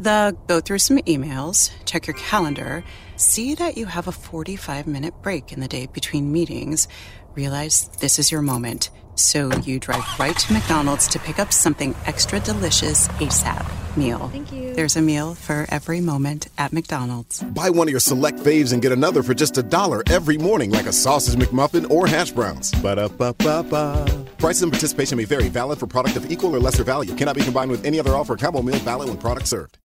The go through some emails, check your calendar, see that you have a 45 minute break in the day between meetings, realize this is your moment. So you drive right to McDonald's to pick up something extra delicious ASAP meal. Thank you. There's a meal for every moment at McDonald's. Buy one of your select faves and get another for just a dollar every morning, like a sausage McMuffin or hash browns. Ba da ba ba ba. Prices and participation may vary. Valid for product of equal or lesser value. Cannot be combined with any other offer. Combo meal valid when product served.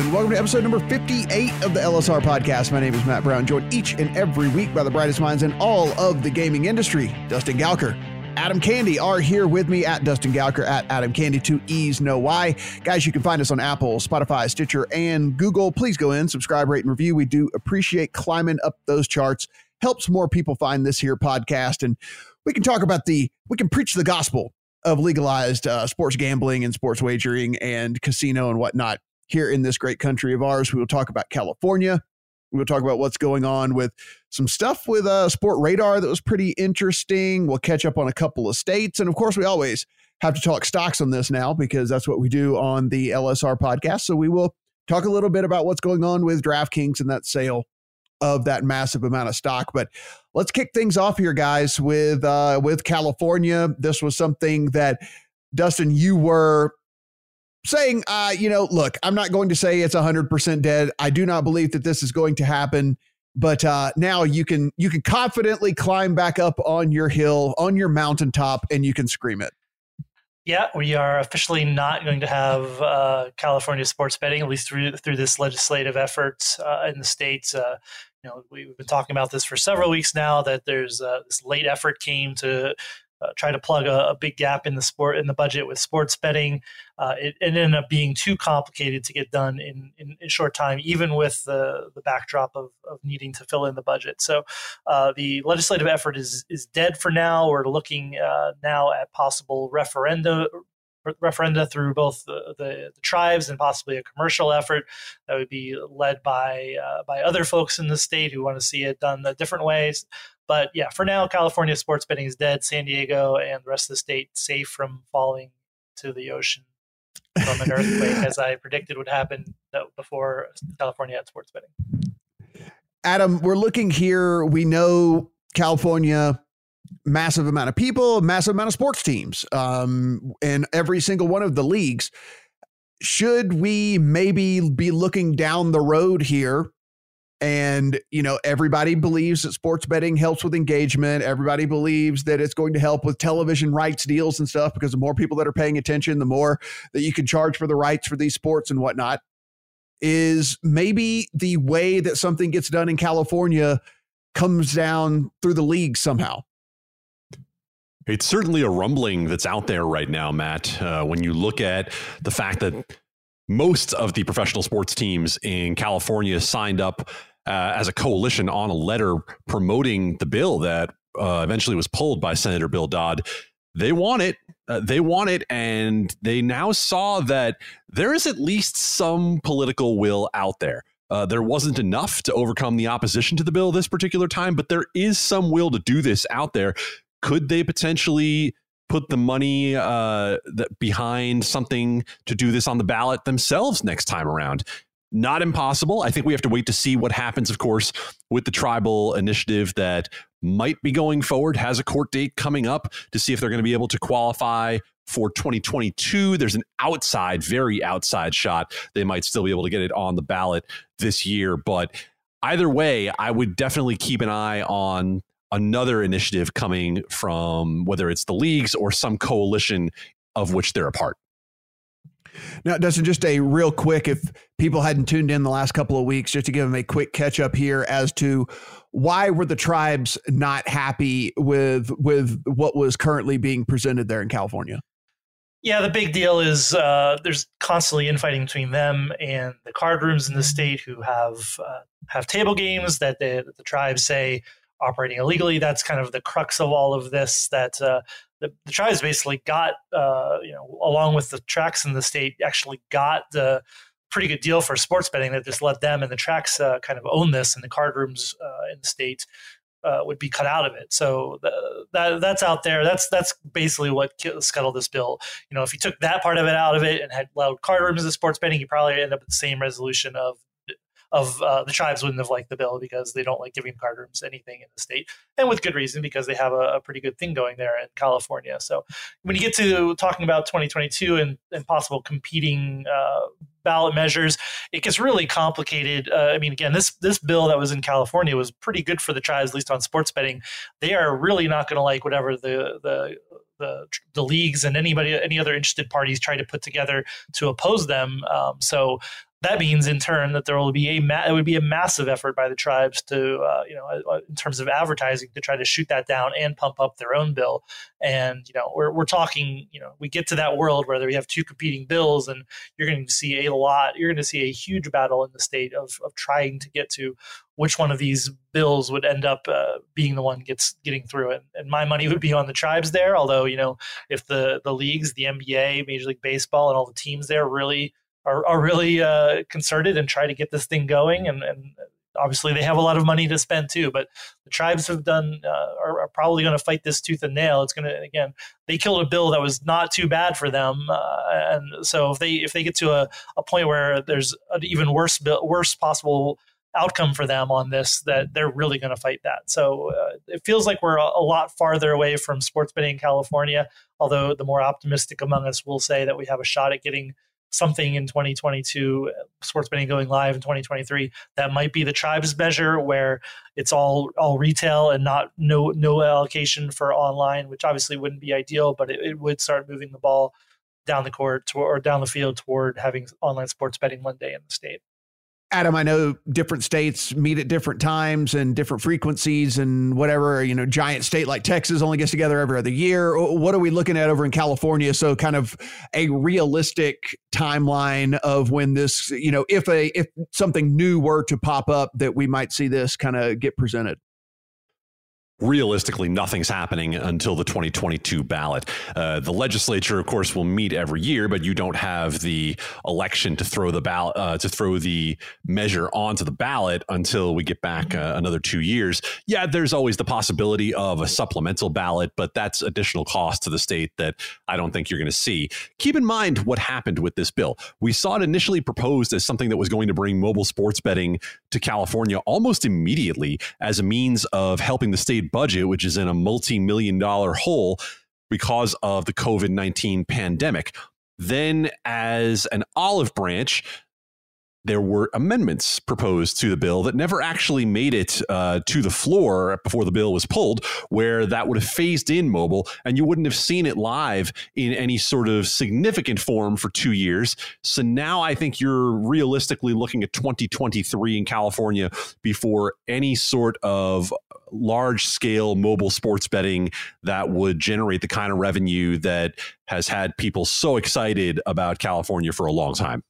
And welcome to episode number 58 of the LSR podcast. My name is Matt Brown, joined each and every week by the brightest minds in all of the gaming industry. Dustin Gouker, Adam Candee are here with me at Dustin Gouker at Adam Candee to ease no why. Guys, you can find us on Apple, Spotify, Stitcher, and Google. Please go in, subscribe, rate, and review. We do appreciate climbing up those charts. Helps more people find this here podcast. And we can talk about the, we can preach the gospel of legalized uh, sports gambling and sports wagering and casino and whatnot here in this great country of ours. We will talk about California. We will talk about what's going on with some stuff with uh, Sportradar that was pretty interesting. We'll catch up on a couple of states. And of course, we always have to talk stocks on this now because that's what we do on the LSR podcast. So we will talk a little bit about what's going on with DraftKings and that sale of that massive amount of stock. But let's kick things off here, guys, with uh, with California. This was something that Dustin, you were saying, uh, you know, look, I'm not going to say it's 100% dead. I do not believe that this is going to happen. But uh, now you can you can confidently climb back up on your hill, on your mountaintop, and you can scream it. Yeah, we are officially not going to have uh, California sports betting, at least through through this legislative effort uh, in the states. Uh, you know, we've been talking about this for several weeks now. That there's uh, this late effort came to uh, try to plug a, a, big gap in the sport in the budget with sports betting. Uh, it, it, ended up being too complicated to get done in, in, in short time, even with the, the backdrop of, of needing to fill in the budget. So uh, the legislative effort is is dead for now. We're looking uh, now at possible referenda referenda through both the, the, the, tribes and possibly a commercial effort that would be led by uh, by other folks in the state who want to see it done the different ways. But yeah, for now, California sports betting is dead. San Diego and the rest of the state safe from falling to the ocean from an earthquake, as I predicted would happen before California had sports betting. Adam, we're looking here. We know California, massive amount of people, massive amount of sports teams, um, and every single one of the leagues. Should we maybe be looking down the road here and, you know, everybody believes that sports betting helps with engagement. Everybody believes that it's going to help with television rights deals and stuff because the more people that are paying attention, the more that you can charge for the rights for these sports and whatnot. Is maybe the way that something gets done in California comes down through the league somehow. It's certainly a rumbling that's out there right now, Matt. Uh, when you look at the fact that most of the professional sports teams in California signed up uh, as a coalition on a letter promoting the bill that uh, eventually was pulled by Senator Bill Dodd. They want it. Uh, they want it. And they now saw that there is at least some political will out there. Uh, there wasn't enough to overcome the opposition to the bill this particular time, but there is some will to do this out there. Could they potentially put the money uh, behind something to do this on the ballot themselves next time around? not impossible. I think we have to wait to see what happens, of course, with the tribal initiative that might be going forward, has a court date coming up to see if they're going to be able to qualify for 2022. There's an outside, very outside shot. They might still be able to get it on the ballot this year. But either way, I would definitely keep an eye on another initiative coming from whether it's the leagues or some coalition of which they're a part. Now, Dustin, just a real quick, if people hadn't tuned in the last couple of weeks, just to give them a quick catch up here as to why were the tribes not happy with with what was currently being presented there in California? Yeah, the big deal is uh, there's constantly infighting between them and the card rooms in the state who have uh, have table games that, they, that the tribes say operating illegally. That's kind of the crux of all of this. That uh, the, the tribes basically got, uh, you know, along with the tracks in the state, actually got the pretty good deal for sports betting that just let them and the tracks uh, kind of own this, and the card rooms uh, in the state uh, would be cut out of it. So the, that that's out there. That's that's basically what scuttled this bill. You know, if you took that part of it out of it and had allowed card rooms as sports betting, you probably end up with the same resolution of of uh, the tribes wouldn't have liked the bill because they don't like giving card rooms anything in the state, and with good reason because they have a, a pretty good thing going there in California. So when you get to talking about 2022 and, and possible competing uh, ballot measures, it gets really complicated. Uh, I mean, again, this this bill that was in California was pretty good for the tribes, at least on sports betting. They are really not going to like whatever the the the, the leagues and anybody any other interested parties try to put together to oppose them. Um, so that means in turn that there will be a ma- it would be a massive effort by the tribes to uh, you know uh, in terms of advertising to try to shoot that down and pump up their own bill. And you know we're, we're talking you know we get to that world where we have two competing bills and you're going to see a lot you're going to see a huge battle in the state of, of trying to get to which one of these bills would end up uh, being the one gets getting through it. And my money would be on the tribes there although you know if the the leagues the nba major league baseball and all the teams there really are, are really uh, concerted and try to get this thing going. And, and, obviously they have a lot of money to spend too. But the tribes have done uh, are, are, probably going to fight this tooth and nail. It's going to again they killed a bill that was not too bad for them, uh, and so if they if they get to a, a point where there's an even worse bill, worse possible outcome for them on this that they're really going to fight that so uh, it feels like we're a, a, lot farther away from sports betting in california although the more optimistic among us will say that we have a shot at getting something in 2022, sports betting going live in 2023. That might be the tribes measure where it's all all retail and not no no allocation for online, which obviously wouldn't be ideal, but it, it would start moving the ball down the court to, or down the field toward having online sports betting one day in the state. Adam, I know different states meet at different times and different frequencies and whatever. You know, giant state like Texas only gets together every other year. What are we looking at over in California? So, kind of a realistic timeline of when this, you know, if a if something new were to pop up, that we might see this kind of get presented realistically, nothing's happening until the 2022 ballot. Uh, the legislature, of course, will meet every year, but you don't have the election to throw the ballot uh, to throw the measure onto the ballot until we get back uh, another two years. Yeah, there's always the possibility of a supplemental ballot, but that's additional cost to the state that I don't think you're going to see. Keep in mind what happened with this bill. We saw it initially proposed as something that was going to bring mobile sports betting to California almost immediately as a means of helping the state budget, which is in a multi million dollar hole because of the COVID 19 pandemic. Then, as an olive branch, there were amendments proposed to the bill that never actually made it uh, to the floor before the bill was pulled, where that would have phased in mobile and you wouldn't have seen it live in any sort of significant form for two years. So now I think you're realistically looking at 2023 in California before any sort of large scale mobile sports betting that would generate the kind of revenue that has had people so excited about California for a long time.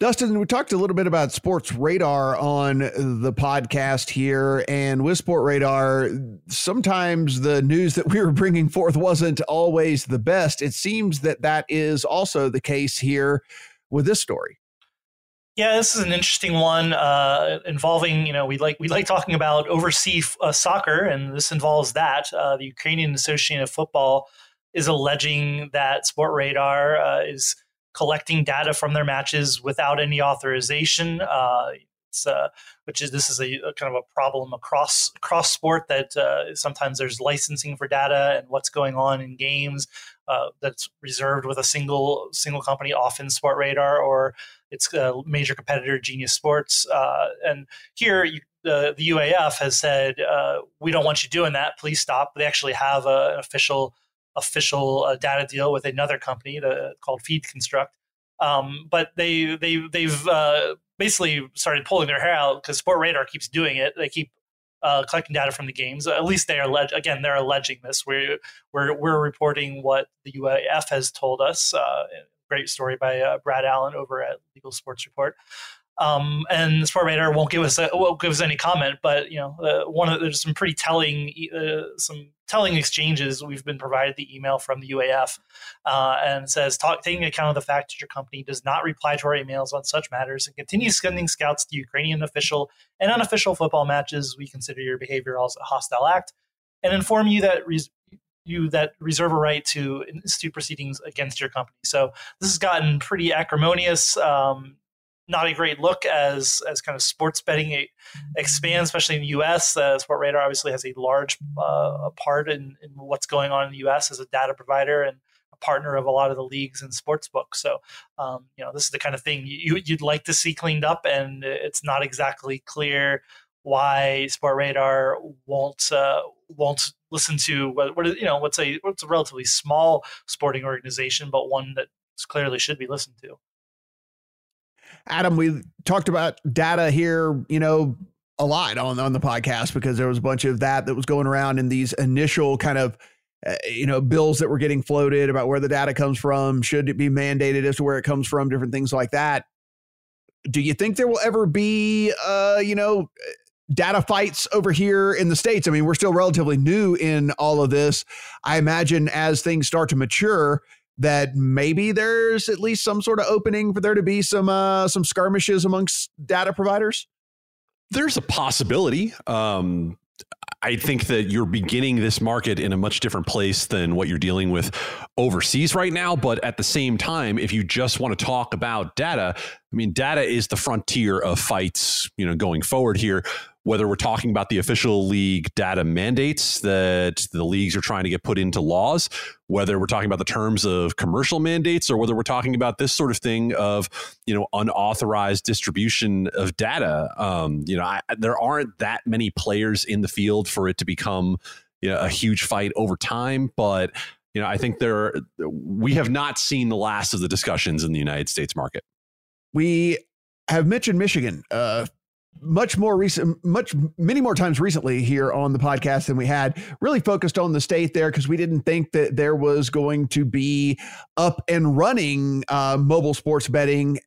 Dustin, we talked a little bit about Sports Radar on the podcast here, and with Sportradar, sometimes the news that we were bringing forth wasn't always the best. It seems that that is also the case here with this story. Yeah, this is an interesting one uh, involving you know we like we like talking about overseas uh, soccer, and this involves that. Uh, the Ukrainian Association of Football is alleging that Sportradar uh, is collecting data from their matches without any authorization. Uh, uh, which is this is a, a, kind of a problem across across sport that uh, sometimes there's licensing for data and what's going on in games uh, that's reserved with a single single company, often Sportradar or its a major competitor Genius Sports. Uh, and here you, the UAF has said uh, we don't want you doing that. Please stop. They actually have a, an official official uh, data deal with another company called FeedConstruct. Um, but they they they've uh, basically started pulling their hair out because Sportradar keeps doing it. They keep uh, collecting data from the games. At least they are alleg- again they're alleging this. We're we're we're reporting what the UAF has told us. Uh, great story by uh, Brad Allen over at Legal Sports Report. Um, and Sportradar won't give us a, won't give us any comment, but you know, uh, one of there's some pretty telling uh, some telling exchanges we've been provided the email from the UAF uh, and says taking account of the fact that your company does not reply to our emails on such matters and continues sending scouts to Ukrainian official and unofficial football matches, we consider your behavior as a hostile act and inform you that you that reserve a right to institute proceedings against your company. So this has gotten pretty acrimonious. Um, not a great look as as kind of sports betting expands, especially in the U.S. Uh, Sportradar obviously has a large uh, part in, in what's going on in the U.S. as a data provider and a partner of a lot of the leagues and sports books. So, um, you know, this is the kind of thing you, you'd like to see cleaned up, and it's not exactly clear why Sportradar won't uh, won't listen to what, what you know what's a what's a relatively small sporting organization, but one that clearly should be listened to. Adam, we talked about data here, you know, a lot on on the podcast because there was a bunch of that that was going around in these initial kind of uh, you know bills that were getting floated about where the data comes from, should it be mandated as to where it comes from, different things like that. Do you think there will ever be uh, you know, data fights over here in the states? I mean, we're still relatively new in all of this. I imagine as things start to mature, that maybe there's at least some sort of opening for there to be some uh, some skirmishes amongst data providers? There's a possibility. Um, I think that you're beginning this market in a much different place than what you're dealing with overseas right now. But at the same time, if you just want to talk about data, I mean, data is the frontier of fights, you know, going forward here whether we're talking about the official league data mandates that the leagues are trying to get put into laws, whether we're talking about the terms of commercial mandates, or whether we're talking about this sort of thing of you know unauthorized distribution of data. Um, you know, I, there aren't that many players in the field for it to become you know, a huge fight over time, but you know, I think there we have not seen the last of the discussions in the United States market. We have mentioned Michigan uh, much more recent, much many more times recently here on the podcast than we had. Really focused on the state there because we didn't think that there was going to be up and running uh, mobile sports betting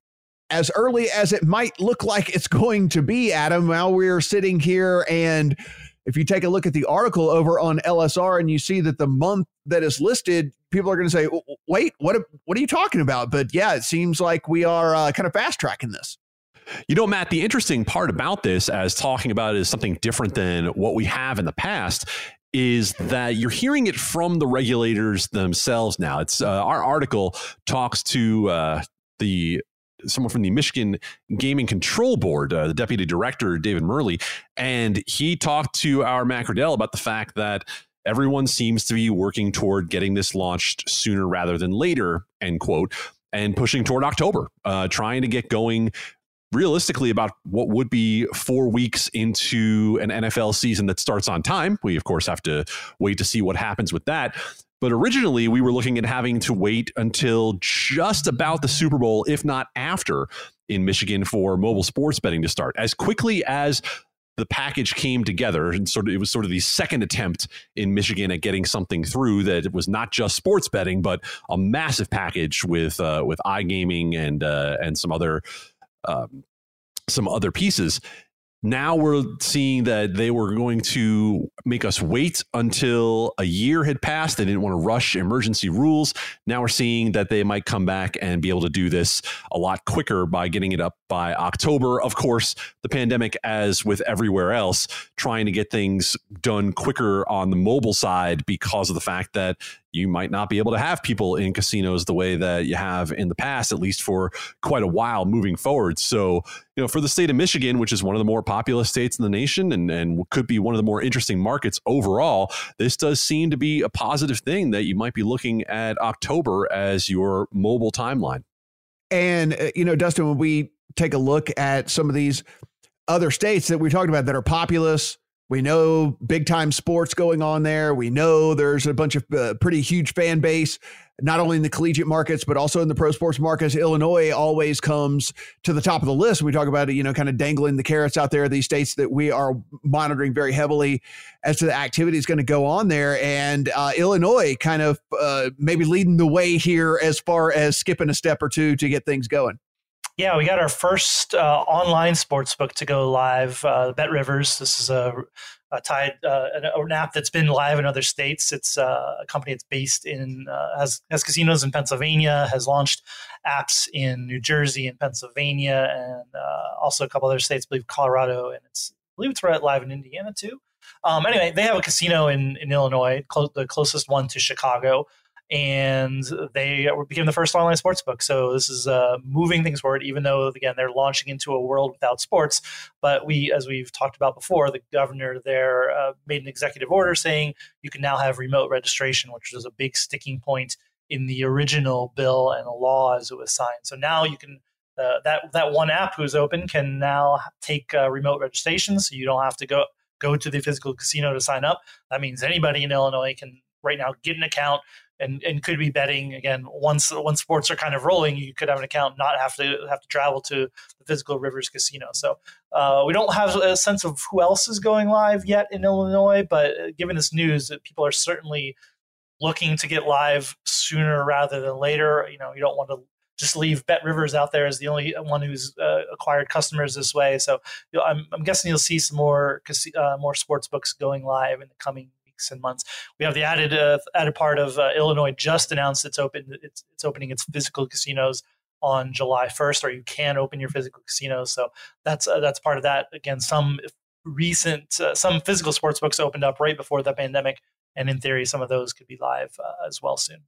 as early as it might look like it's going to be. Adam, while we're sitting here and. If you take a look at the article over on LSR and you see that the month that is listed, people are going to say, "Wait, what? What are you talking about?" But yeah, it seems like we are uh, kind of fast tracking this. You know, Matt, the interesting part about this, as talking about it is something different than what we have in the past, is that you're hearing it from the regulators themselves now. It's uh, our article talks to uh, the someone from the Michigan Gaming Control Board, uh, the deputy director David Murley, and he talked to our Matt Kredell about the fact that everyone seems to be working toward getting this launched sooner rather than later. End quote. And pushing toward October, uh, trying to get going realistically about what would be four weeks into an NFL season that starts on time. We, of course, have to wait to see what happens with that. But originally, we were looking at having to wait until just about the Super Bowl, if not after, in Michigan for mobile sports betting to start. As quickly as the package came together and sort of it was sort of the second attempt in Michigan at getting something through that it was not just sports betting but a massive package with uh, with iGaming and uh, and some other um, some other pieces. Now we're seeing that they were going to make us wait until a year had passed. They didn't want to rush emergency rules. Now we're seeing that they might come back and be able to do this a lot quicker by getting it up by October. Of course, the pandemic, as with everywhere else, trying to get things done quicker on the mobile side because of the fact that you might not be able to have people in casinos the way that you have in the past, at least for quite a while moving forward. So, you know, for the state of Michigan, which is one of the more populous states in the nation and, and could be one of the more interesting markets overall, this does seem to be a positive thing that you might be looking at October as your mobile timeline. And, uh, you know, Dustin, when we take a look at some of these other states that we talked about that are populous, We know big time sports going on there. We know there's a bunch of uh, pretty huge fan base, not only in the collegiate markets, but also in the pro sports markets. Illinois always comes to the top of the list. We talk about you know, kind of dangling the carrots out there, these states that we are monitoring very heavily as to the activities going to go on there. And uh, Illinois kind of uh, maybe leading the way here as far as skipping a step or two to get things going. Yeah, we got our first uh, online sports book to go live. Uh, BetRivers. This is a, a tied uh, an, an, app that's been live in other states. It's uh, a company that's based in uh, has has casinos in Pennsylvania. Has launched apps in New Jersey and Pennsylvania, and uh, also a couple other states. I believe Colorado, and it's I believe it's right live in Indiana too. Um, anyway, they have a casino in in Illinois, clo- the closest one to Chicago and they became the first online sports book. So this is uh, moving things forward, even though again they're launching into a world without sports. But we, as we've talked about before, the governor there uh, made an executive order saying you can now have remote registration, which was a big sticking point in the original bill and law as it was signed. So now you can. Uh, that that one app who's open can now take uh, remote registration, so you don't have to go go to the physical casino to sign up. That means anybody in Illinois can right now get an account, and and could be betting again once once sports are kind of rolling you could have an account not have to have to travel to the physical rivers casino so uh, we don't have a sense of who else is going live yet in illinois but uh, given this news that people are certainly looking to get live sooner rather than later you know you don't want to just leave BetRivers out there as the only one who's uh, acquired customers this way. So you know, I'm, I'm, guessing you'll see some more uh, more sports books going live in the coming weeks and months. We have the added uh, added part of uh, Illinois just announced it's open it's, it's opening its physical casinos on July 1st, or you can open your physical casinos. So that's uh, that's part of that. Again, some recent uh, some physical sports books opened up right before the pandemic, and in theory, some of those could be live uh, as well soon.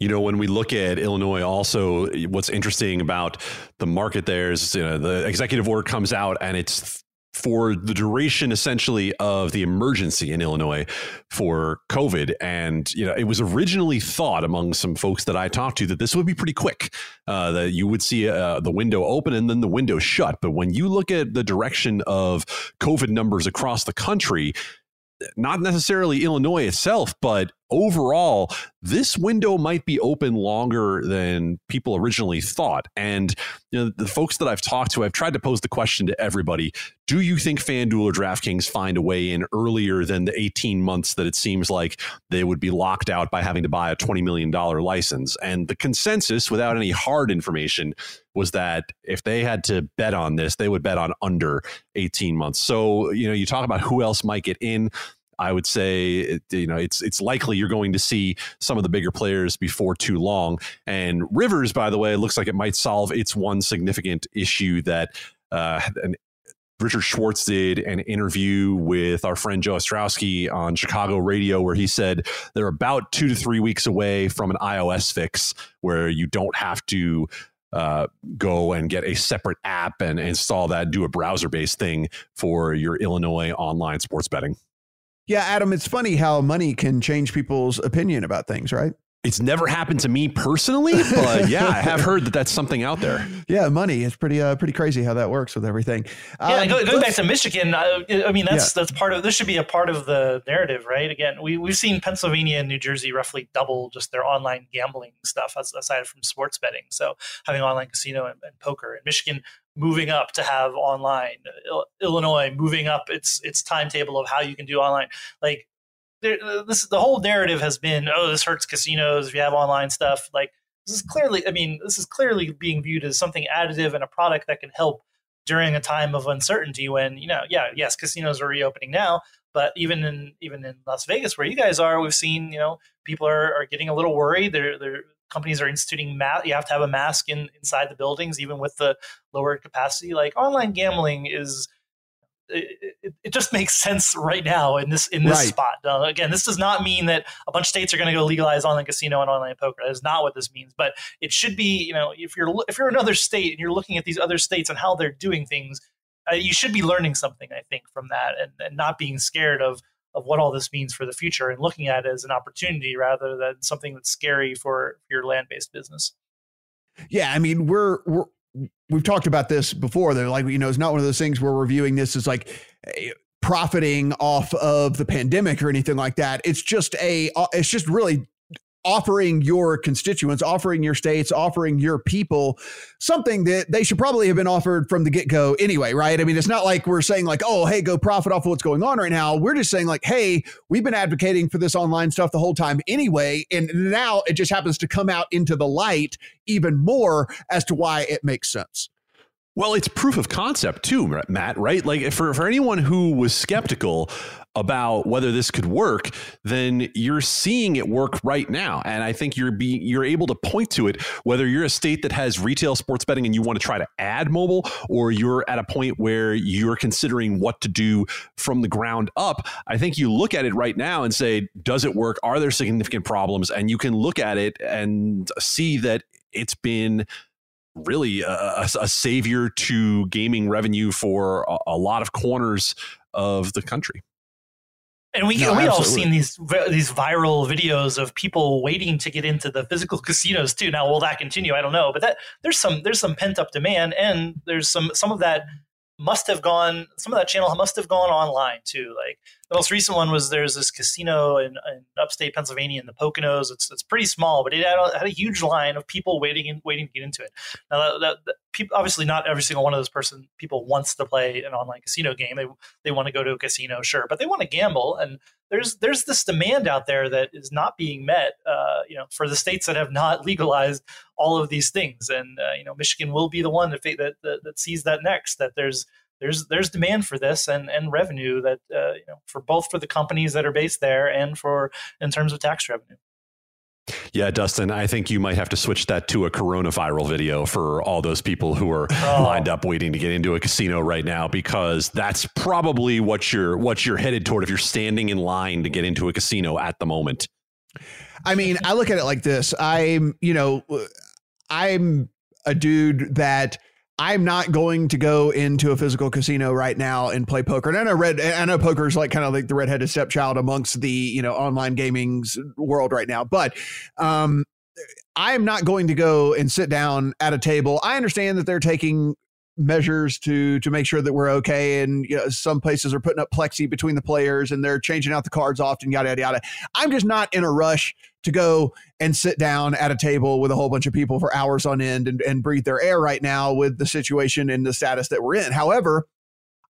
You know, when we look at Illinois, also what's interesting about the market there is you know, the executive order comes out and it's for the duration essentially of the emergency in Illinois for COVID. And, you know, it was originally thought among some folks that I talked to that this would be pretty quick, uh, that you would see uh, the window open and then the window shut. But when you look at the direction of COVID numbers across the country, not necessarily Illinois itself, but overall, this window might be open longer than people originally thought. And you know, the folks that I've talked to, I've tried to pose the question to everybody Do you think FanDuel or DraftKings find a way in earlier than the 18 months that it seems like they would be locked out by having to buy a $20 million license? And the consensus, without any hard information, was that if they had to bet on this, they would bet on under 18 months. So, you know, you talk about who else might get in. I would say you know it's it's likely you're going to see some of the bigger players before too long. And Rivers, by the way, looks like it might solve its one significant issue that uh, an Richard Schwartz did an interview with our friend Joe Ostrowski on Chicago radio where he said they're about two to three weeks away from an iOS fix where you don't have to uh, go and get a separate app and install that, do a browser based thing for your Illinois online sports betting. Yeah, Adam, it's funny how money can change people's opinion about things, right? It's never happened to me personally, but yeah, I have heard that that's something out there. Yeah, money. It's pretty uh, pretty crazy how that works with everything. Yeah, um, going, back to Michigan, I, I mean that's yeah. that's part of this should be a part of the narrative, right? Again, we we've seen Pennsylvania and New Jersey roughly double just their online gambling stuff aside from sports betting. So having online casino and, and poker. In Michigan, moving up to have online. Illinois moving up its its timetable of how you can do online. Like this, the whole narrative has been, oh, this hurts casinos if you have online stuff. Like this is clearly, I mean, this is clearly being viewed as something additive and a product that can help during a time of uncertainty. When you know, yeah, yes, casinos are reopening now, but even in even in Las Vegas, where you guys are, we've seen you know people are, are getting a little worried. They're they're companies are instituting mask. You have to have a mask in inside the buildings, even with the lowered capacity. Like online gambling is. It, it, just makes sense right now in this in this right. spot. Now, again, this does not mean that a bunch of states are going to go legalize online casino and online poker. That is not what this means. But it should be, you know, if you're if you're another state and you're looking at these other states and how they're doing things, uh, you should be learning something. I think from that and, and not being scared of of what all this means for the future and looking at it as an opportunity rather than something that's scary for your land-based business. Yeah, I mean, we're we're we've talked about this before. They're like, you know, it's not one of those things where we're viewing this as like profiting off of the pandemic or anything like that. It's just a uh, it's just really offering your constituents, offering your states, offering your people something that they should probably have been offered from the get go anyway, right? I mean, it's not like we're saying, like, oh, hey, go profit off of what's going on right now. We're just saying, like, hey, we've been advocating for this online stuff the whole time anyway. And now it just happens to come out into the light even more as to why it makes sense. Well, it's proof of concept too, Matt, right? Like for, for anyone who was skeptical about whether this could work, then you're seeing it work right now. And I think you're being you're able to point to it, whether you're a state that has retail sports betting and you want to try to add mobile, or you're at a point where you're considering what to do from the ground up. I think you look at it right now and say, does it work? Are there significant problems? And you can look at it and see that it's been really a, a, savior to gaming revenue for a, a, lot of corners of the country. And we no, we all seen these these viral videos of people waiting to get into the physical casinos too. Now, will that continue? I don't know, but that there's some there's some pent up demand, and there's some some of that must have gone some of that channel must have gone online too like the most recent one was there's this casino in, in upstate pennsylvania in the poconos. It's, it's pretty small but it had a, had a huge line of people waiting and waiting to get into it. Now that, that, that people, obviously not every single one of those person people wants to play an online casino game. They, they want to go to a casino sure but they want to gamble and there's there's this demand out there that is not being met uh, you know for the states that have not legalized all of these things. And uh, you know michigan will be the one that, that that sees that next that there's there's there's demand for this and and revenue that uh, you know for both for the companies that are based there and for in terms of tax revenue yeah, Dustin, I think you might have to switch that to a coronavirus video for all those people who are oh. lined up waiting to get into a casino right now, because that's probably what you're what you're headed toward if you're standing in line to get into a casino at the moment. I mean, I look at it like this. I'm, you know, I'm a dude that I'm not going to go into a physical casino right now and play poker. And I know red, I know poker is like kind of like the redheaded stepchild amongst the you know online gaming's world right now. But um, I am not going to go and sit down at a table. I understand that they're taking measures to to make sure that we're okay. And you know, some places are putting up plexi between the players and they're changing out the cards often yada yada yada. I'm just not in a rush to go and sit down at a table with a whole bunch of people for hours on end and, and breathe their air right now with the situation and the status that we're in. However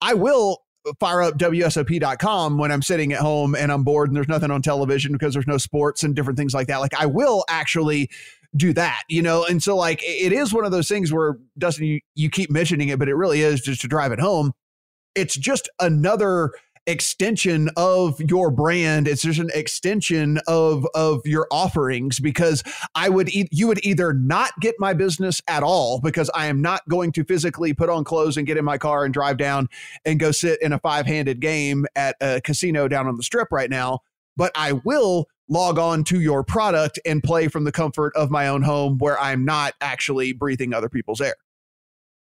i will fire up WSOP.com when I'm sitting at home and I'm bored and there's nothing on television because there's no sports and different things like that. Like I will actually do that, you know? And so like it is one of those things where Dustin, you, you keep mentioning it, but it really is just to drive it home. It's just another extension of your brand it's just an extension of of your offerings because i would e- you would either not get my business at all because i am not going to physically put on clothes and get in my car and drive down and go sit in a five-handed game at a casino down on the strip right now but i will log on to your product and play from the comfort of my own home where I'm not actually breathing other people's air.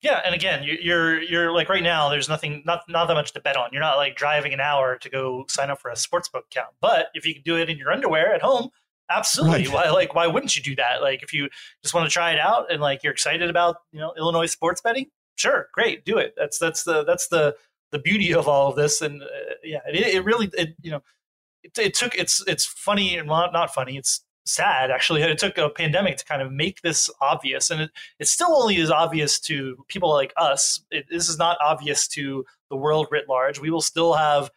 Yeah, and again, you're you're like right now. There's nothing, not not that much to bet on. You're not like driving an hour to go sign up for a sportsbook account. But if you can do it in your underwear at home, absolutely. Right. Why like why wouldn't you do that? Like if you just want to try it out and like you're excited about you know Illinois sports betting, sure, great, do it. That's that's the that's the the beauty of all of this. And uh, yeah, it, it really it you know it, it took it's it's funny and not not funny. It's sad actually. It took a pandemic to kind of make this obvious and it, it still only is obvious to people like us. It, this is not obvious to the world writ large. We will still have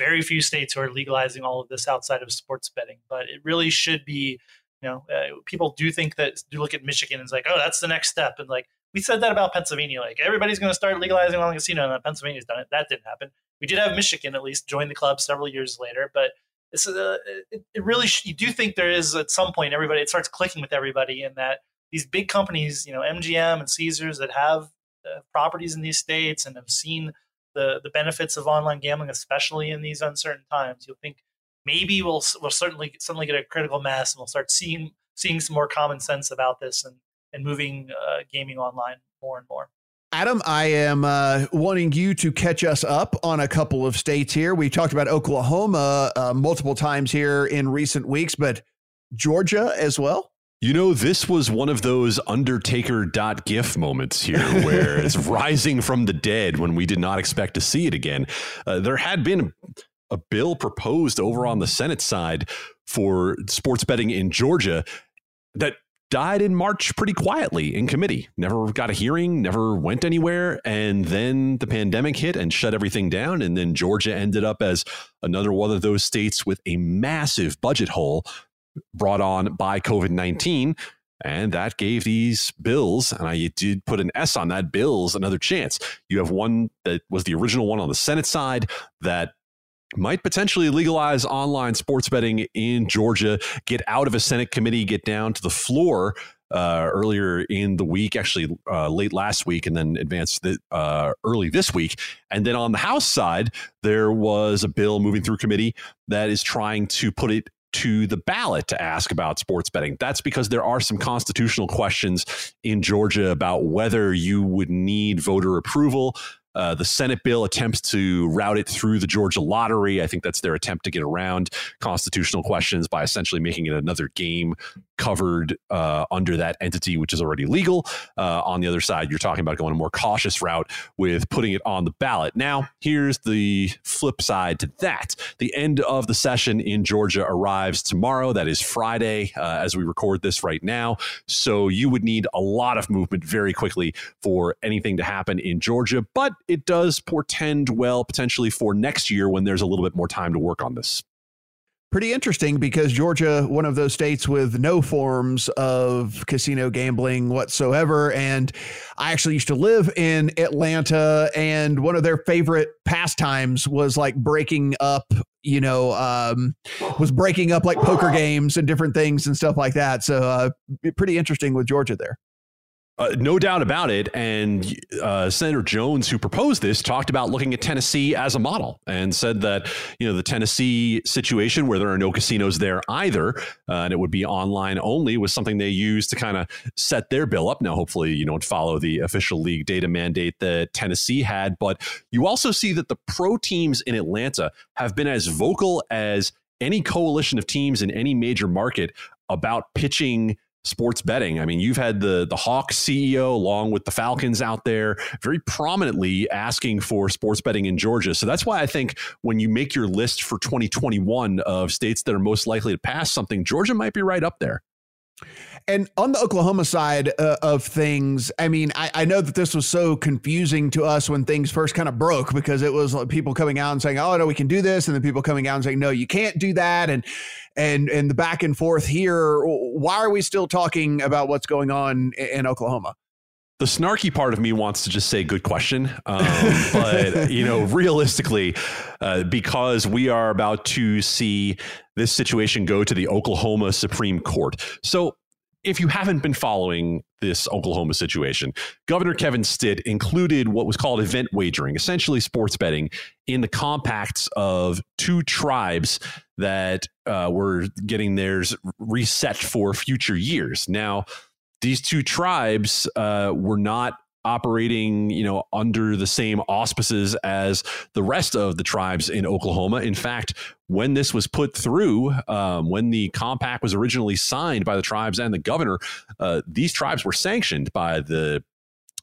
very few states who are legalizing all of this outside of sports betting but it really should be you know uh, people do think that do look at michigan and it's like oh that's the next step and like we said that about pennsylvania like everybody's going to start legalizing online casino and pennsylvania's done it. That didn't happen. We did have michigan at least join the club several years later but it's uh, it, it really sh- you do think there is at some point everybody it starts clicking with everybody in that these big companies you know MGM and Caesars that have uh, properties in these states and have seen the the benefits of online gambling especially in these uncertain times you'll think maybe we'll we'll certainly suddenly get a critical mass and we'll start seeing seeing some more common sense about this and and moving uh, gaming online more and more Adam, I am uh, wanting you to catch us up on a couple of states here. We talked about Oklahoma uh, multiple times here in recent weeks, but Georgia as well. You know, this was one of those Undertaker.gif moments here where it's rising from the dead when we did not expect to see it again. Uh, there had been a bill proposed over on the Senate side for sports betting in Georgia that died in March pretty quietly in committee. Never got a hearing, never went anywhere. And then the pandemic hit and shut everything down. And then Georgia ended up as another one of those states with a massive budget hole brought on by COVID 19. And that gave these bills, and I did put an S on that, bills another chance. You have one that was the original one on the Senate side that might potentially legalize online sports betting in Georgia, get out of a Senate committee, get down to the floor uh, earlier in the week, actually uh, late last week, and then advance the, uh, early this week. And then on the House side, there was a bill moving through committee that is trying to put it to the ballot to ask about sports betting. That's because there are some constitutional questions in Georgia about whether you would need voter approval. Uh, the Senate bill attempts to route it through the Georgia lottery. I think that's their attempt to get around constitutional questions by essentially making it another game covered uh, under that entity, which is already legal. Uh, on the other side, you're talking about going a more cautious route with putting it on the ballot. Now, here's the flip side to that. The end of the session in Georgia arrives tomorrow. That is Friday uh, as we record this right now. So you would need a lot of movement very quickly for anything to happen in Georgia. But it does portend well potentially for next year when there's a little bit more time to work on this pretty interesting because Georgia, one of those states with no forms of casino gambling whatsoever. And I actually used to live in Atlanta, and one of their favorite pastimes was like breaking up. You know, um, was breaking up like poker games and different things and stuff like that. So, uh, pretty interesting with Georgia there. Uh, no doubt about it. And uh, Senator Jones, who proposed this, talked about looking at Tennessee as a model and said that, you know, the Tennessee situation where there are no casinos there either, uh, and it would be online only, was something they used to kind of set their bill up. Now, hopefully, you don't follow the official league data mandate that Tennessee had, but you also see that the pro teams in Atlanta have been as vocal as any coalition of teams in any major market about pitching sports betting. I mean, you've had the the Hawks CEO along with the Falcons out there very prominently asking for sports betting in Georgia. So that's why I think when you make your list for 2021 of states that are most likely to pass something, Georgia might be right up there. And on the Oklahoma side uh, of things, I mean, I, I, know that this was so confusing to us when things first kind of broke because it was people coming out and saying, "Oh no, we can do this," and then people coming out and saying, "No, you can't do that," and and and the back and forth here. Why are we still talking about what's going on in, in Oklahoma? The snarky part of me wants to just say good question um, but you know realistically uh, because we are about to see this situation go to the oklahoma supreme court so if you haven't been following this Oklahoma situation, Governor Kevin Stitt included what was called event wagering, essentially sports betting, in the compacts of two tribes that uh, were getting theirs reset for future years. Now, these two tribes uh, were not operating, you know, under the same auspices as the rest of the tribes in Oklahoma. In fact, when this was put through, um, when the compact was originally signed by the tribes and the governor, uh, these tribes were sanctioned by the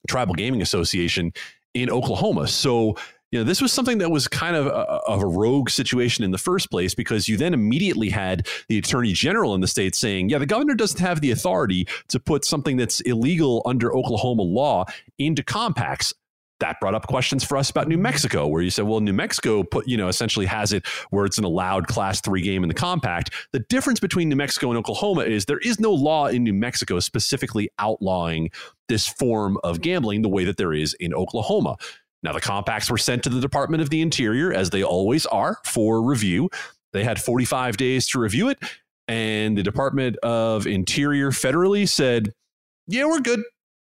Tribal Gaming Association in Oklahoma. So you know, this was something that was kind of a, of a rogue situation in the first place because you then immediately had the attorney general in the state saying, yeah, the governor doesn't have the authority to put something that's illegal under Oklahoma law into compacts that brought up questions for us about New Mexico, where you said, well, New Mexico put, you know, essentially has it where it's an allowed class three game in the compact. The difference between New Mexico and Oklahoma is there is no law in New Mexico specifically outlawing this form of gambling the way that there is in Oklahoma. Now, the compacts were sent to the Department of the Interior, as they always are, for review. They had 45 days to review it. And the Department of Interior federally said, yeah, we're good.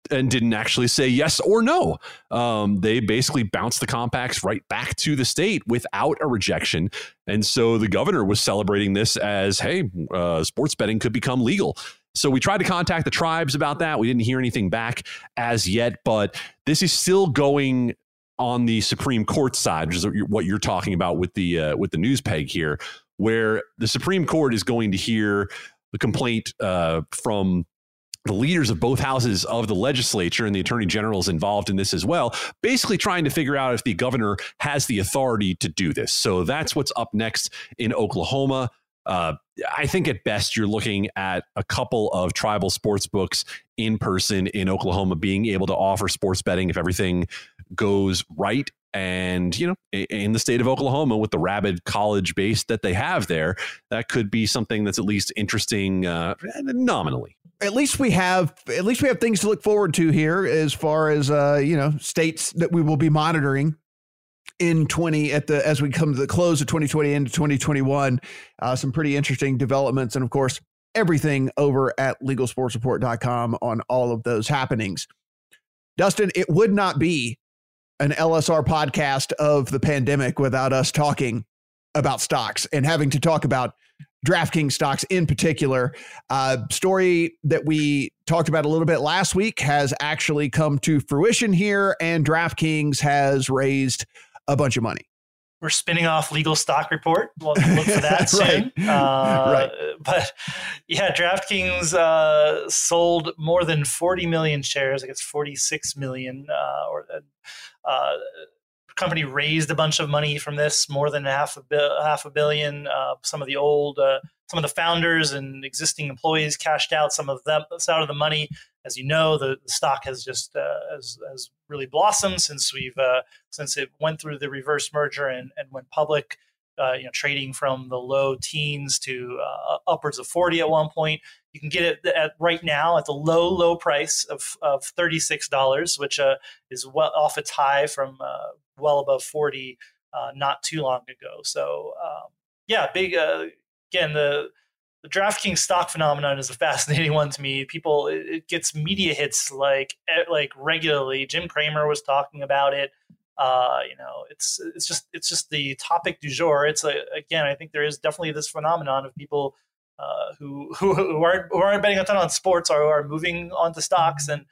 And didn't actually say yes or no. Um, they basically bounced the compacts right back to the state without a rejection. And so the governor was celebrating this as hey, uh, sports betting could become legal. So we tried to contact the tribes about that. We didn't hear anything back as yet, but this is still going on the Supreme Court side, which is what you're talking about with the uh, with the news peg here, where the Supreme Court is going to hear the complaint uh, from the leaders of both houses of the legislature and the attorney general is involved in this as well, basically trying to figure out if the governor has the authority to do this. So that's what's up next in Oklahoma. Uh, I think at best you're looking at a couple of tribal sports books in person in Oklahoma being able to offer sports betting if everything goes right. And, you know, in the state of Oklahoma with the rabid college base that they have there, that could be something that's at least interesting uh, nominally at least we have at least we have things to look forward to here as far as uh, you know states that we will be monitoring in 20 at the as we come to the close of 2020 into 2021 uh, some pretty interesting developments and of course everything over at legalsportsreport.com on all of those happenings dustin it would not be an lsr podcast of the pandemic without us talking about stocks and having to talk about DraftKings stocks in particular. Uh, story that we talked about a little bit last week has actually come to fruition here, and DraftKings has raised a bunch of money. We're spinning off legal stock report. We'll look for that soon. right. Uh, right. But yeah, DraftKings uh, sold more than 40 million shares. I guess 46 million uh, or uh, company raised a bunch of money from this, more than half a bi- half a billion. Uh, some of the old, uh, some of the founders and existing employees cashed out some of them out of the money. As you know, the, the stock has just uh, has, has really blossomed since we've uh, since it went through the reverse merger and, and went public. Uh, you know, trading from the low teens to uh, upwards of 40 at one point. You can get it at right now at the low, low price of, of $36, which uh, is well off its high from uh, well above 40 uh, not too long ago. So, um, yeah, big, uh, again, the, the DraftKings stock phenomenon is a fascinating one to me. People, it, it gets media hits like like regularly. Jim Cramer was talking about it. Uh, you know, it's it's just it's just the topic du jour. It's a, again, I think there is definitely this phenomenon of people uh, who, who who aren't who aren't betting a ton on sports or who are moving onto stocks. And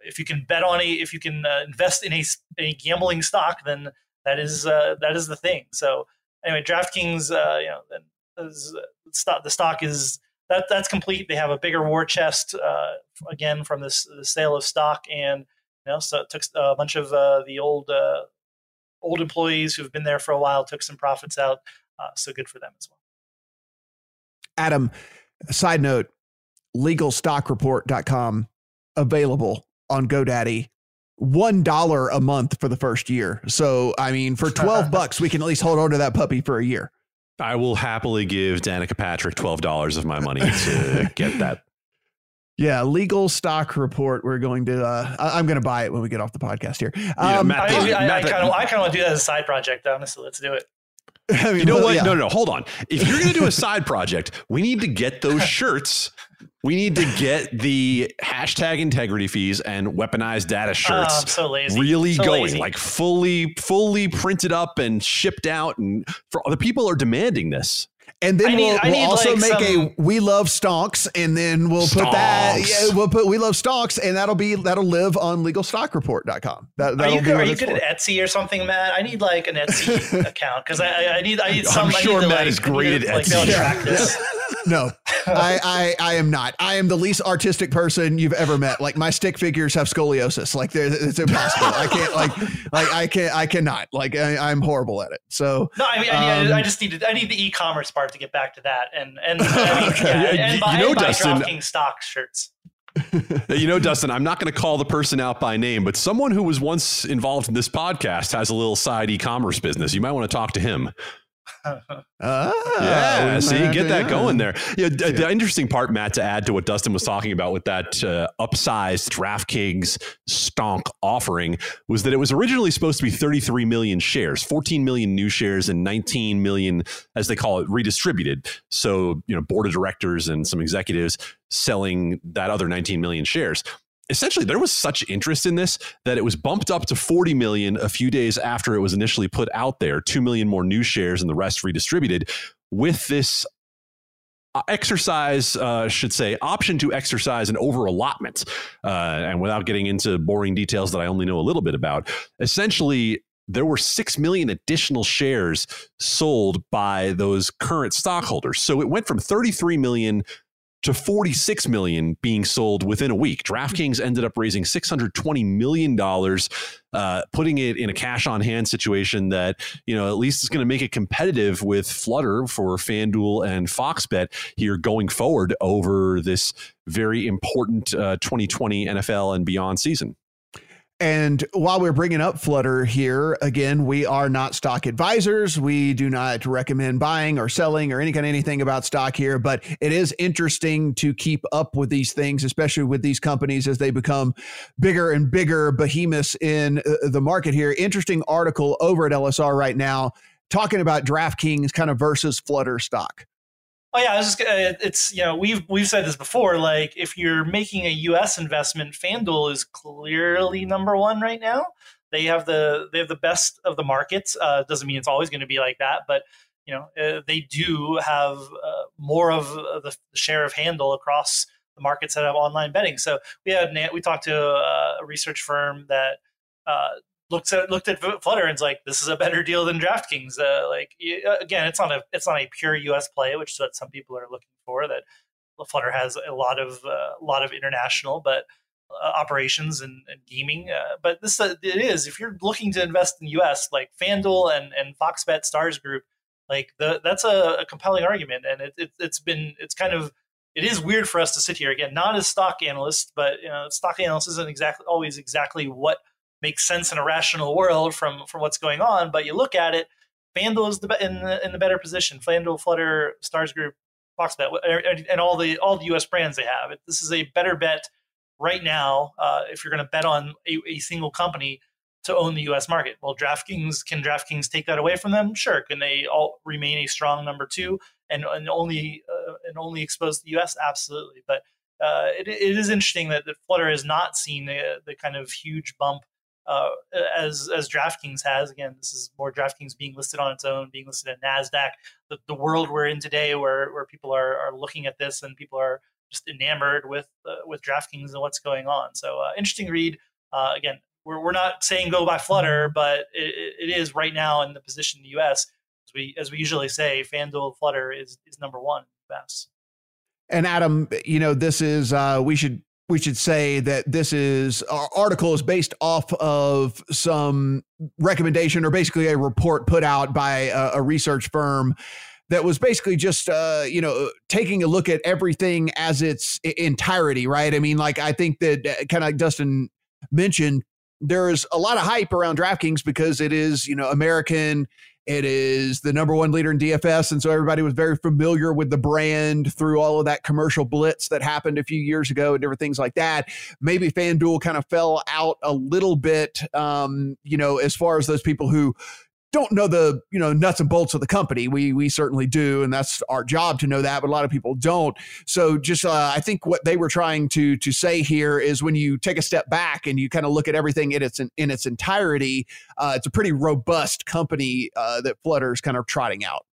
if you can bet on a, if you can uh, invest in a, a gambling stock, then that is uh, that is the thing. So anyway, DraftKings, uh, you know, stock, the stock is that that's complete. They have a bigger war chest uh, again from this the sale of stock and you know, so it took a bunch of uh, the old uh, old employees who've been there for a while, took some profits out. Uh, so good for them as well. Adam, side note, legalstockreport.com available on GoDaddy. One dollar a month for the first year. So I mean, for twelve bucks, we can at least hold on to that puppy for a year. I will happily give Danica Patrick twelve dollars of my money to get that yeah, legal stock report. We're going to. Uh, I, am going to buy it when we get off the podcast here. Um, yeah, Matt, I, kind of, I kind of want to do that as a side project. Honestly, let's do it. I mean, you know well, what? Yeah. No, no, no. Hold on. If you're going to do a side project, we need to get those shirts. We need to get the hashtag integrity fees and weaponized data oh, shirts. Oh, so really so going lazy. like fully, fully printed up and shipped out, and for the people are demanding this. And then need, we'll, we'll also like make some... a we love stonks, and then we'll put that. Yeah, we'll put we love stonks, and that'll be that'll live on legalstockreport.com. That, are you, good, are you good at Etsy or something, Matt? I need like an Etsy account because I, I need I need some. I'm sure Matt like, is great at Etsy. Like, this. no, I, I I am not. I am the least artistic person you've ever met. Like my stick figures have scoliosis. Like it's impossible. I can't like like I can't I cannot. Like I, am horrible at it. So no, I mean I, um, I just need to, I need the e-commerce part to get back to that and and I mean, yeah, and buy, you know, and buy Dustin, DraftKings stock shirts. you know, Dustin, I'm not going to call the person out by name, but someone who was once involved in this podcast has a little side e-commerce business. You might want to talk to him ah, yeah, see, get that going there. Yeah, the, the, interesting part, Matt, to add to what Dustin was talking about with that uh, upsized DraftKings stonk offering was that it was originally supposed to be 33 million shares, 14 million new shares, and 19 million, as they call it, redistributed. So, you know, board of directors and some executives selling that other 19 million shares essentially there was such interest in this that it was bumped up to 40 million a few days after it was initially put out there 2 million more new shares and the rest redistributed. With this uh, exercise uh, should say option to exercise an over allotment uh, and without getting into boring details that i only know a little bit about essentially there were 6 million additional shares sold by those current stockholders. So it went from 33 million to 46 million being sold within a week. DraftKings ended up raising 620 million dollars, uh, putting it in a cash on hand situation that you know at least is going to make it competitive with Flutter for FanDuel and Fox Bet here going forward over this very important uh, 2020 NFL and beyond season. And while we're bringing up Flutter here, again, we are not stock advisors. We do not recommend buying or selling or any kind of anything about stock here, but it is interesting to keep up with these things, especially with these companies as they become bigger and bigger behemoths in uh, the market here. Interesting article over at LSR right now talking about DraftKings kind of versus Flutter stock. Oh yeah, I was just, uh, it's you know we've we've said this before. Like if you're making a U.S. investment, FanDuel is clearly number one right now. They have the they have the best of the markets. Uh, doesn't mean it's always going to be like that, but you know uh, they do have uh, more of the share of handle across the markets that have online betting. So we had we talked to a research firm that looked at looked at Flutter and was like, "This is a better deal than DraftKings." Uh, like uh, again, it's not a it's not a pure U.S. play, which is what some people are looking for. That Flutter has a lot of a uh, lot of international, but uh, operations and, and gaming. Uh, but this uh, it is if you're looking to invest in U.S. like FanDuel and and Fox Bet Stars Group, like the, that's a, a compelling argument, and it, it it's been it's kind of it is weird for us to sit here again, not as stock analysts, but you know, stock analysts isn't exactly always exactly what makes sense in a rational world from from what's going on. But you look at it, FanDuel is the in the, in the better position. FanDuel, Flutter, Stars Group, FoxBet, and all the all the U.S. brands they have. This is a better bet right now uh, if you're going to bet on a, a, single company to own the U.S. market. Well, DraftKings can DraftKings take that away from them? Sure. Can they all remain a strong number two and, and only uh, and only expose the U.S. Absolutely. But uh, it, it is interesting that, that Flutter has not seen the, the kind of huge bump uh, as as DraftKings has. Again, this is more DraftKings being listed on its own, being listed at Nasdaq. The, the world we're in today, where where people are are looking at this and people are just enamored with uh, with DraftKings and what's going on. So uh, interesting read. Uh, again, we're we're not saying go by Flutter, but it, it is right now in the position in the U.S. as we as we usually say, FanDuel Flutter is is number one best. And Adam, you know, this is uh, we should we should say that this is our article is based off of some recommendation or basically a report put out by a, a research firm that was basically just uh, you know taking a look at everything as its entirety right? I mean like i think that uh, kind of like dustin mentioned there's a lot of hype around draftkings because it is you know american it is the number one leader in DFS. And so everybody was very familiar with the brand through all of that commercial blitz that happened a few years ago and different things like that. Maybe FanDuel kind of fell out a little bit, um, you know, as far as those people who don't know the you know nuts and bolts of the company. We we certainly do, and that's our job to know that. But a lot of people don't. So just uh, I think what they were trying to to say here is when you take a step back and you kind of look at everything in its in, its entirety, uh, it's a pretty robust company uh, that Flutter's kind of trotting out.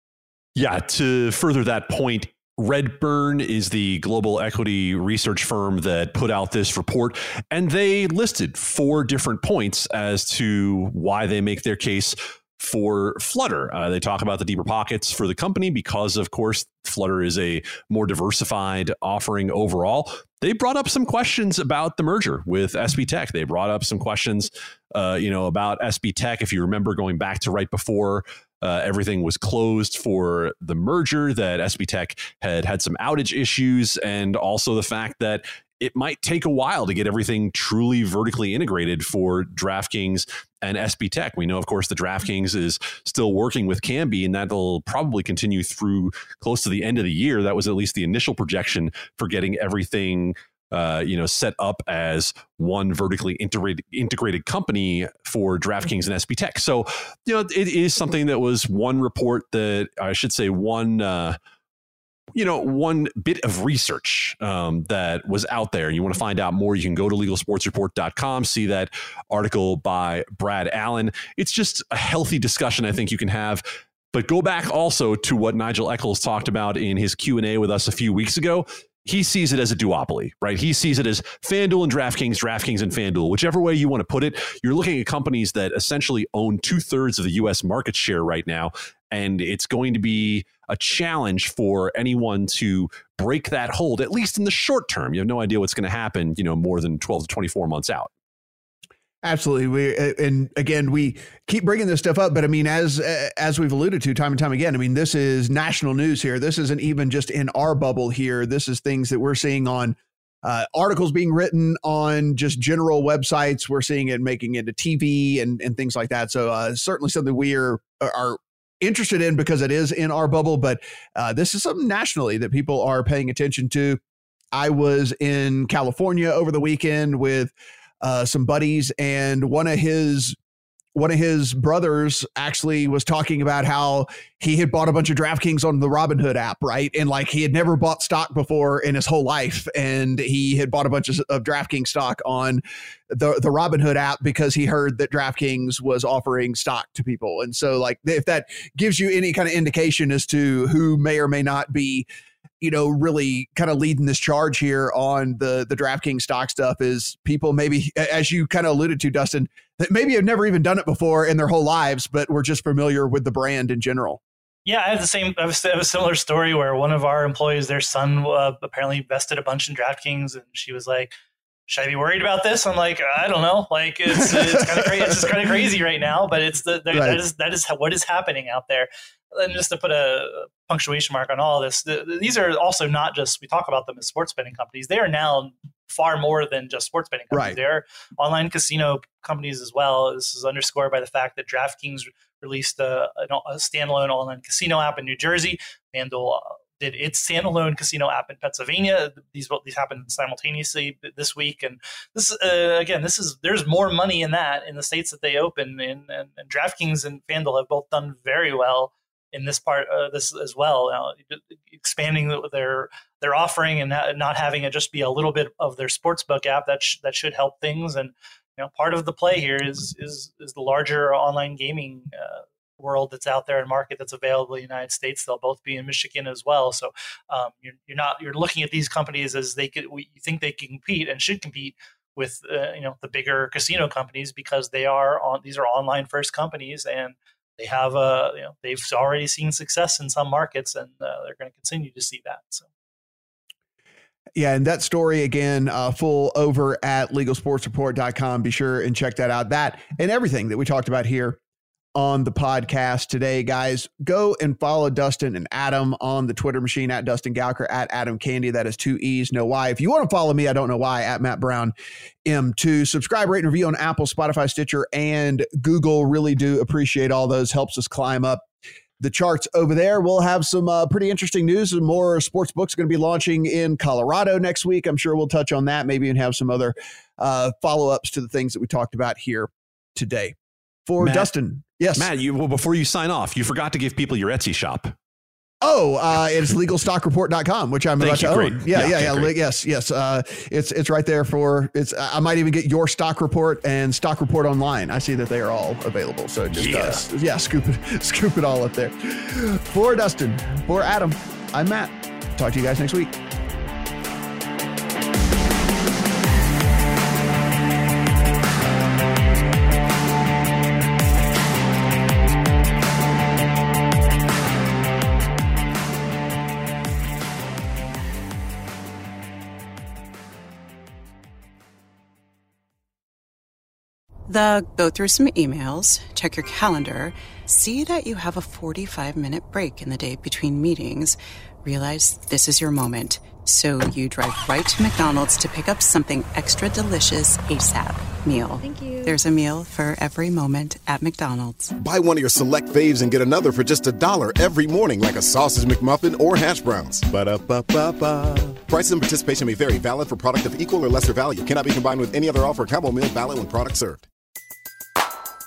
Yeah. To further that point, Redburn is the global equity research firm that put out this report, and they listed four different points as to why they make their case for Flutter. Uh, they talk about the deeper pockets for the company because, of course, Flutter is a more diversified offering overall. They brought up some questions about the merger with SB Tech. They brought up some questions, uh, you know, about SB Tech. If you remember, going back to right before uh, everything was closed for the merger, that SB Tech had had some outage issues, and also the fact that it might take a while to get everything truly vertically integrated for DraftKings and SB Tech. We know, of course, the DraftKings is still working with Kambi, and that'll probably continue through close to the end of the year. That was at least the initial projection for getting everything. Uh, you know, set up as one vertically integrated integrated company for DraftKings and SB Tech. So, you know, it is something that was one report that I should say one uh, you know, one bit of research um, that was out there and you want to find out more, you can go to legalsportsreport.com, see that article by Brad Allen. It's just a healthy discussion I think you can have. But go back also to what Nigel Eccles talked about in his Q&A with us a few weeks ago. He sees it as a duopoly, right? He sees it as FanDuel and DraftKings, DraftKings and FanDuel, whichever way you want to put it. You're looking at companies that essentially own two thirds of the US market share right now. And it's going to be a challenge for anyone to break that hold, at least in the short term. You have no idea what's going to happen, you know, more than 12 to 24 months out. Absolutely. We and again we keep bringing this stuff up, but I mean as as we've alluded to time and time again, I mean this is national news here. This isn't even just in our bubble here. This is things that we're seeing on uh, articles being written on just general websites. We're seeing it making it to TV and and things like that. So uh, certainly something we are are interested in because it is in our bubble, but uh, this is something nationally that people are paying attention to. I was in California over the weekend with uh, some buddies, and one of his one of his brothers actually was talking about how he had bought a bunch of DraftKings on the Robinhood app, right? And like he had never bought stock before in his whole life. And he had bought a bunch of, of DraftKings stock on the, the Robinhood app because he heard that DraftKings was offering stock to people. And so, like, if that gives you any kind of indication as to who may or may not be you know, really kind of leading this charge here on the the DraftKings stock stuff is people maybe, as you kind of alluded to, Dustin, that maybe have never even done it before in their whole lives, but we're just familiar with the brand in general. Yeah, I have the same. I have a similar story where one of our employees, their son, uh, apparently invested a bunch in DraftKings, and she was like, "Should I be worried about this?" I'm like, "I don't know. Like, it's it's kind of crazy. It's just kind of crazy right now, but it's the, the right. that is that is what is happening out there." And just to put a punctuation mark on all this, the, these are also not just we talk about them as sports betting companies. They are now far more than just sports betting companies. Right. They're online casino companies as well. This is underscored by the fact that DraftKings released a, a, standalone online casino app in New Jersey. FanDuel uh, did its standalone casino app in Pennsylvania. These both these happened simultaneously this week, and this uh, again, this is there's more money in that in the states that they open in, and, and DraftKings and FanDuel have both done very well in this part uh, this as well uh, expanding their their offering and not having it just be a little bit of their sportsbook app that sh- that should help things and you know part of the play here is is is the larger online gaming uh, world that's out there and market that's available in the United States. They'll both be in Michigan as well. So um, you're, you're not you're looking at these companies as they could we, you think they can compete and should compete with uh, you know the bigger casino companies because they are on these are online first companies and they have a you know they've already seen success in some markets and uh, they're going to continue to see that so yeah, and that story again, uh, full over at legalsportsreport.com. Be sure and check that out. That and everything that we talked about here on the podcast today, guys. Go and follow Dustin and Adam on the Twitter machine at Dustin Gouker at Adam Candee. That is two E's, no Y. If you want to follow me, I don't know why, at Matt Brown M2. Subscribe, rate, and review on Apple, Spotify, Stitcher, and Google. Really do appreciate all those. Helps us climb up the charts over there. We'll have some uh, pretty interesting news and more sports books going to be launching in Colorado next week. I'm sure we'll touch on that, maybe and have some other uh, follow ups to the things that we talked about here today. For Matt, Dustin, Yes. Matt, you, well, before you sign off, you forgot to give people your Etsy shop. Oh, uh, it's legalstockreport.com, which I'm Thank about you, to own. Yeah, yeah, yeah. yeah yes, yes. Uh, it's it's right there for it's. I might even get your stock report and stock report online. I see that they are all available. So just yeah, uh, yeah scoop it, scoop it all up there. For Dustin, for Adam, I'm Matt. Talk to you guys next week. The go through some emails, check your calendar, see that you have a 45 minute break in the day between meetings, realize this is your moment. So you drive right to McDonald's to pick up something extra delicious ASAP meal. Thank you. There's a meal for every moment at McDonald's. Buy one of your select faves and get another for just a dollar every morning, like a sausage McMuffin or hash browns. Ba da ba ba ba. Prices and participation may vary. Valid for product of equal or lesser value. Cannot be combined with any other offer. Combo meal valid when product served.